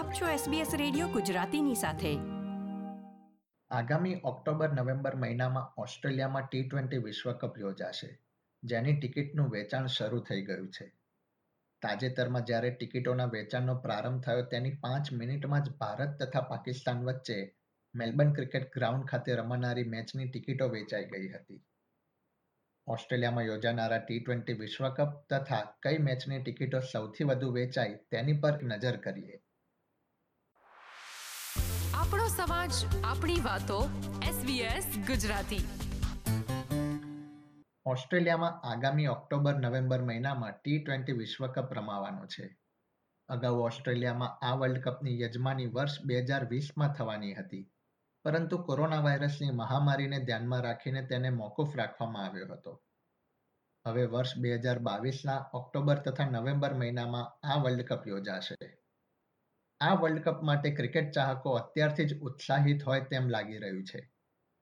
આપ છો SBS radio ગુજરાતીની સાથે. આગામી ઓક્ટોબર, નવેમ્બર મહિનામાં ઓસ્ટ્રેલિયામાં ટી ટ્વેન્ટી વિશ્વકપ યોજાશે, જેની ટિકિટનું વેચાણ શરૂ થઈ ગયું છે. તાજેતરમાં જ્યારે ટિકિટોના વેચાણનો પ્રારંભ થયો, તેની પાંચ મિનિટમાં જ ભારત તથા પાકિસ્તાન વચ્ચે મેલબર્ન ક્રિકેટ ગ્રાઉન્ડ ખાતે રમાનારી મેચની ટિકિટો વેચાઈ ગઈ હતી. ઓસ્ટ્રેલિયામાં યોજાનારા ટી ટ્વેન્ટી વિશ્વકપ તથા કઈ મેચની ટિકિટો સૌથી વધુ વેચાઈ તેની પર નજર કરીએ. સમાજ આપણી વાતો SBS ગુજરાતી. ઓસ્ટ્રેલિયામાં આગામી ઓક્ટોબર, નવેમ્બર મહિનામાં ટી ટ્વેન્ટી વિશ્વકપ રમાવાનો છે. અગાઉ ઓસ્ટ્રેલિયામાં આ વર્લ્ડ કપની યજમાની વર્ષ બે હજાર વીસમાં થવાની હતી. પરંતુ કોરોના વાયરસની મહામારીને ધ્યાનમાં રાખીને તેને મોકૂફ રાખવામાં આવ્યો હતો. હવે વર્ષ બે હજાર બાવીસના ઓક્ટોબર તથા નવેમ્બર મહિનામાં આ વર્લ્ડ કપ યોજાશે. આ વર્લ્ડ કપ માટે ક્રિકેટ ચાહકો અત્યારથી જ ઉત્સાહિત હોય તેમ લાગી રહ્યું છે.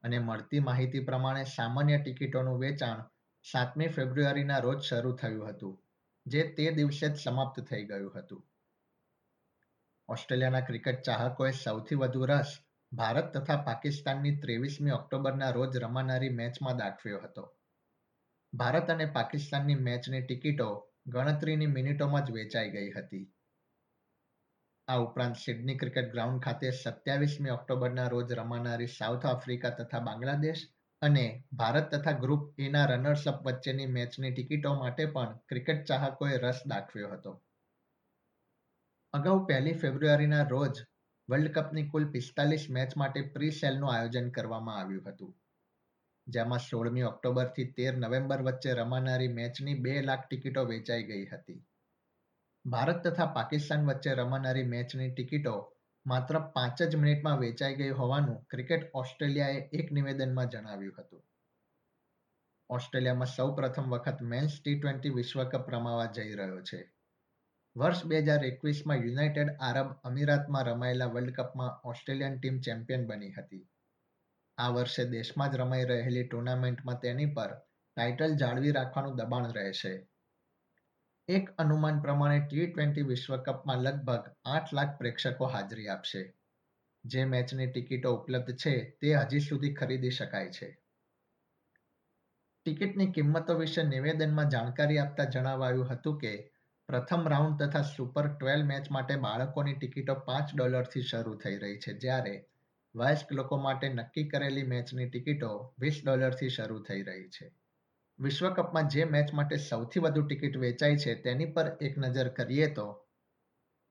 અને મળતી માહિતી પ્રમાણે સામાન્ય ટિકિટોનું વેચાણ સાતમી ફેબ્રુઆરીના રોજ શરૂ થયું હતું, જે તે દિવસે જ સમાપ્ત થઈ ગયું હતું. ઓસ્ટ્રેલિયાના ક્રિકેટ ચાહકોએ સૌથી વધુ રસ ભારત તથા પાકિસ્તાનની ત્રેવીસમી ઓક્ટોબરના રોજ રમાનારી મેચમાં દાખવ્યો હતો. ભારત અને પાકિસ્તાનની મેચની ટિકિટો ગણતરીની મિનિટોમાં જ વેચાઈ ગઈ હતી. આ ઉપરાંત સિડની ક્રિકેટ ગ્રાઉન્ડ ખાતે સત્યાવીસમી ઓક્ટોબરના રોજ રમાનારી સાઉથ આફ્રિકા તથા બાંગ્લાદેશ અને ભારત તથા ગ્રુપ એના રનર્સઅપ વચ્ચેની મેચની ટિકિટો માટે પણ ક્રિકેટ ચાહકોએ રસ દાખવ્યો હતો. અગાઉ પહેલી ફેબ્રુઆરીના રોજ વર્લ્ડ કપની કુલ પિસ્તાલીસ મેચ માટે પ્રી સેલનું આયોજન કરવામાં આવ્યું હતું. જેમાં સોળમી ઓક્ટોબરથી તેર નવેમ્બર વચ્ચે રમાનારી મેચની બે લાખ ટિકિટો વેચાઈ ગઈ હતી. ભારત તથા પાકિસ્તાન વચ્ચે રમાનારી મેચની ટિકિટો માત્ર પાંચ જ મિનિટમાં વેચાઈ ગઈ હોવાનું ક્રિકેટ ઓસ્ટ્રેલિયાએ એક નિવેદનમાં જણાવ્યું હતું. ઓસ્ટ્રેલિયામાં સૌ પ્રથમ વખત મેન્સ ટી ટ્વેન્ટી વિશ્વકપ રમાવા જઈ રહ્યો છે. વર્ષ બે હજાર એકવીસમાં યુનાઇટેડ આરબ અમીરાતમાં રમાયેલા વર્લ્ડ કપમાં ઓસ્ટ્રેલિયન ટીમ ચેમ્પિયન બની હતી. આ વર્ષે દેશમાં જ રમાઈ રહેલી ટુર્નામેન્ટમાં તેની પર ટાઇટલ જાળવી રાખવાનું દબાણ રહેશે. એક અનુમાન પ્રમાણે ટી ટ્વેન્ટી વિશ્વકપમાં લગભગ આઠ લાખ પ્રેક્ષકો હાજરી આપશે. જે મેચની ટિકિટો ઉપલબ્ધ છે, તે હજી સુધી ખરીદી શકાય છે. ટિકિટની કિંમતો વિશે નિવેદનમાં જાણકારી આપતા જણાવાયું હતું કે, પ્રથમ રાઉન્ડ તથા સુપર ટ્વેલ્વ મેચ માટે બાળકોની ટિકિટો પાંચ ડોલરથી શરૂ થઈ રહી છે, જ્યારે વયસ્ક લોકો માટે નક્કી કરેલી મેચની ટિકિટો વીસ ડોલરથી શરૂ થઈ રહી છે. વિશ્વકપમાં જે મેચ માટે સૌથી વધુ ટિકિટ વેચાઈ છે તેની પર એક નજર કરીએ તો,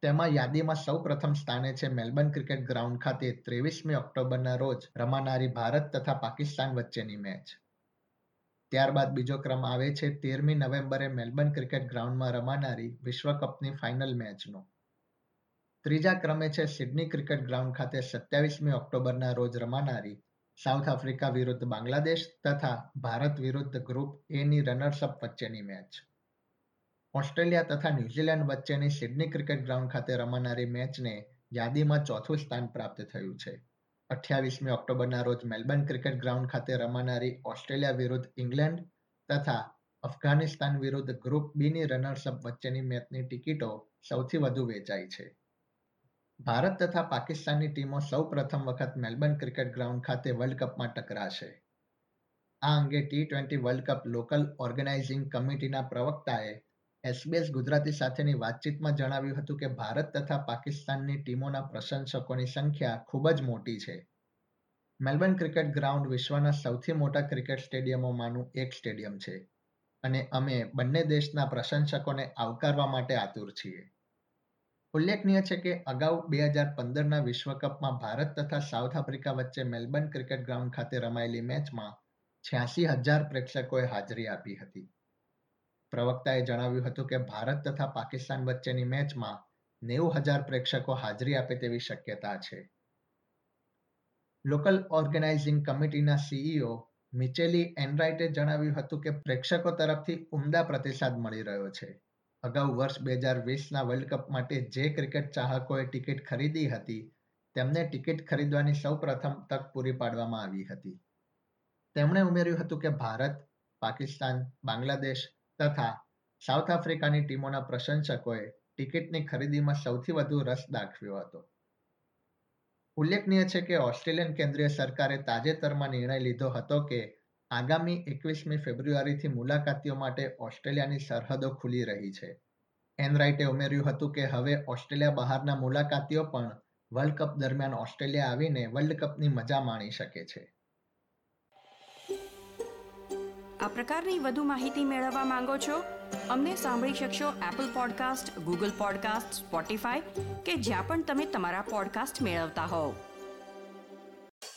તેમાં યાદીમાં સૌ પ્રથમ સ્થાને છે મેલબર્ન ક્રિકેટ ગ્રાઉન્ડ ખાતે ત્રેવીસમી ઓક્ટોબરના રોજ રમાનારી ભારત તથા પાકિસ્તાન વચ્ચેની મેચ. ત્યારબાદ બીજો ક્રમ આવે છે તેરમી નવેમ્બરે મેલબર્ન ક્રિકેટ ગ્રાઉન્ડમાં રમાનારી વિશ્વકપની ફાઇનલ મેચનો. ત્રીજા ક્રમે છે સિડની ક્રિકેટ ગ્રાઉન્ડ ખાતે સત્યાવીસમી ઓક્ટોબરના રોજ રમાનારી સાઉથ આફ્રિકા વિરુદ્ધ બાંગ્લાદેશ તથા ભારત વિરુદ્ધ ગ્રુપ એની રનર્સઅપ વચ્ચેની મેચ ઓસ્ટ્રેલિયા તથા ન્યુઝીલેન્ડ વચ્ચેની સિડની ક્રિકેટ ગ્રાઉન્ડ ખાતે રમાનારી મેચને યાદીમાં ચોથું સ્થાન પ્રાપ્ત થયું છે. અઠ્યાવીસમી ઓક્ટોબરના રોજ મેલબર્ન ક્રિકેટ ગ્રાઉન્ડ ખાતે રમાનારી ઓસ્ટ્રેલિયા વિરુદ્ધ ઇંગ્લેન્ડ તથા અફઘાનિસ્તાન વિરુદ્ધ ગ્રુપ બીની રનર્સઅપ વચ્ચેની મેચની ટિકિટો સૌથી વધુ વેચાઈ છે. ભારત તથા પાકિસ્તાનની ટીમો સૌ પ્રથમ વખત મેલબર્ન ક્રિકેટ ગ્રાઉન્ડ ખાતે વર્લ્ડ કપમાં ટકરાશે. આ અંગે T twenty world cup local organising કમિટીના પ્રવક્તાએ એસબીએસ ગુજરાતી સાથેની વાતચીતમાં જણાવ્યું હતું કે ભારત તથા પાકિસ્તાનની ટીમોના પ્રશંસકોની સંખ્યા ખૂબ જ મોટી છે. મેલબર્ન ક્રિકેટ ગ્રાઉન્ડ વિશ્વના સૌથી મોટા ક્રિકેટ સ્ટેડિયમોમાંનું એક સ્ટેડિયમ છે અને અમે બંને દેશના પ્રશંસકોને આવકારવા માટે આતુર છીએ. ઉલ્લેખનીય છે કે અગાઉ બે હજાર પંદરના વિશ્વકપમાં ભારત તથા સાઉથ આફ્રિકા વચ્ચે મેલબર્ન ક્રિકેટ ગ્રાઉન્ડ ખાતે રમાયેલી મેચમાં છ્યાસી હજાર પ્રેક્ષકોએ હાજરી આપી હતી. પ્રવક્તાએ જણાવ્યું હતું કે ભારત તથા પાકિસ્તાન વચ્ચેની મેચમાં નેવું હજાર પ્રેક્ષકો હાજરી આપે તેવી શક્યતા છે. લોકલ ઓર્ગેનાઇઝિંગ કમિટીના સીઈઓ મિચેલી એનરાઇટે જણાવ્યું હતું કે પ્રેક્ષકો તરફથી ઉમદા પ્રતિસાદ મળી રહ્યો છે. અગાઉ વર્ષ બે હજાર વીસના વર્લ્ડ કપ માટે જે ક્રિકેટ ચાહકોએ ટિકિટ ખરીદી હતી, તેમને ટિકિટ ખરીદવાની સૌ પ્રથમ તક પૂરી પાડવામાં આવી હતી. તેમણે ઉમેર્યું હતું કે ભારત, પાકિસ્તાન, બાંગ્લાદેશ તથા સાઉથ આફ્રિકાની ટીમોના પ્રશંસકોએ ટિકિટની ખરીદીમાં સૌથી વધુ રસ દાખવ્યો હતો. ઉલ્લેખનીય છે કે ઓસ્ટ્રેલિયન કેન્દ્રીય સરકારે તાજેતરમાં નિર્ણય લીધો હતો કે આગામી એકવીસમી ફેબ્રુઆરીથી મુલાકાતીઓ માટે ઓસ્ટ્રેલિયાની સરહદો ખુલી રહી છે. એનરાઇટે ઉમેર્યું હતું કે હવે ઓસ્ટ્રેલિયા બહારના મુલાકાતીઓ પણ વર્લ્ડ કપ દરમિયાન ઓસ્ટ્રેલિયા આવીને વર્લ્ડ કપની મજા માણી શકે છે. આ પ્રકારની વધુ માહિતી મેળવવા માંગો છો? અમને સાંભળી શકશો Apple podcast Google podcast Spotify કે જ્યાં પણ તમે તમારા પોડકાસ્ટ મેળવતા હોવ.